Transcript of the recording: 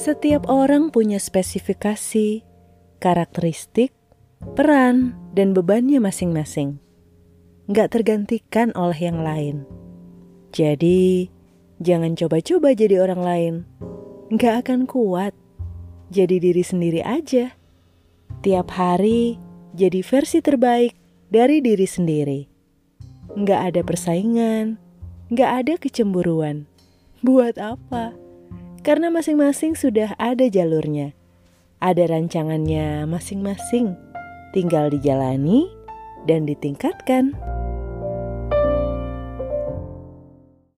Setiap orang punya spesifikasi, karakteristik, peran, dan bebannya masing-masing. Nggak tergantikan oleh yang lain. Jadi, jangan coba-coba jadi orang lain. Nggak akan kuat. Jadi diri sendiri aja. Tiap hari, jadi versi terbaik dari diri sendiri. Nggak ada persaingan, nggak ada kecemburuan. Buat apa? Karena masing-masing sudah ada jalurnya. Ada rancangannya masing-masing. Tinggal dijalani dan ditingkatkan.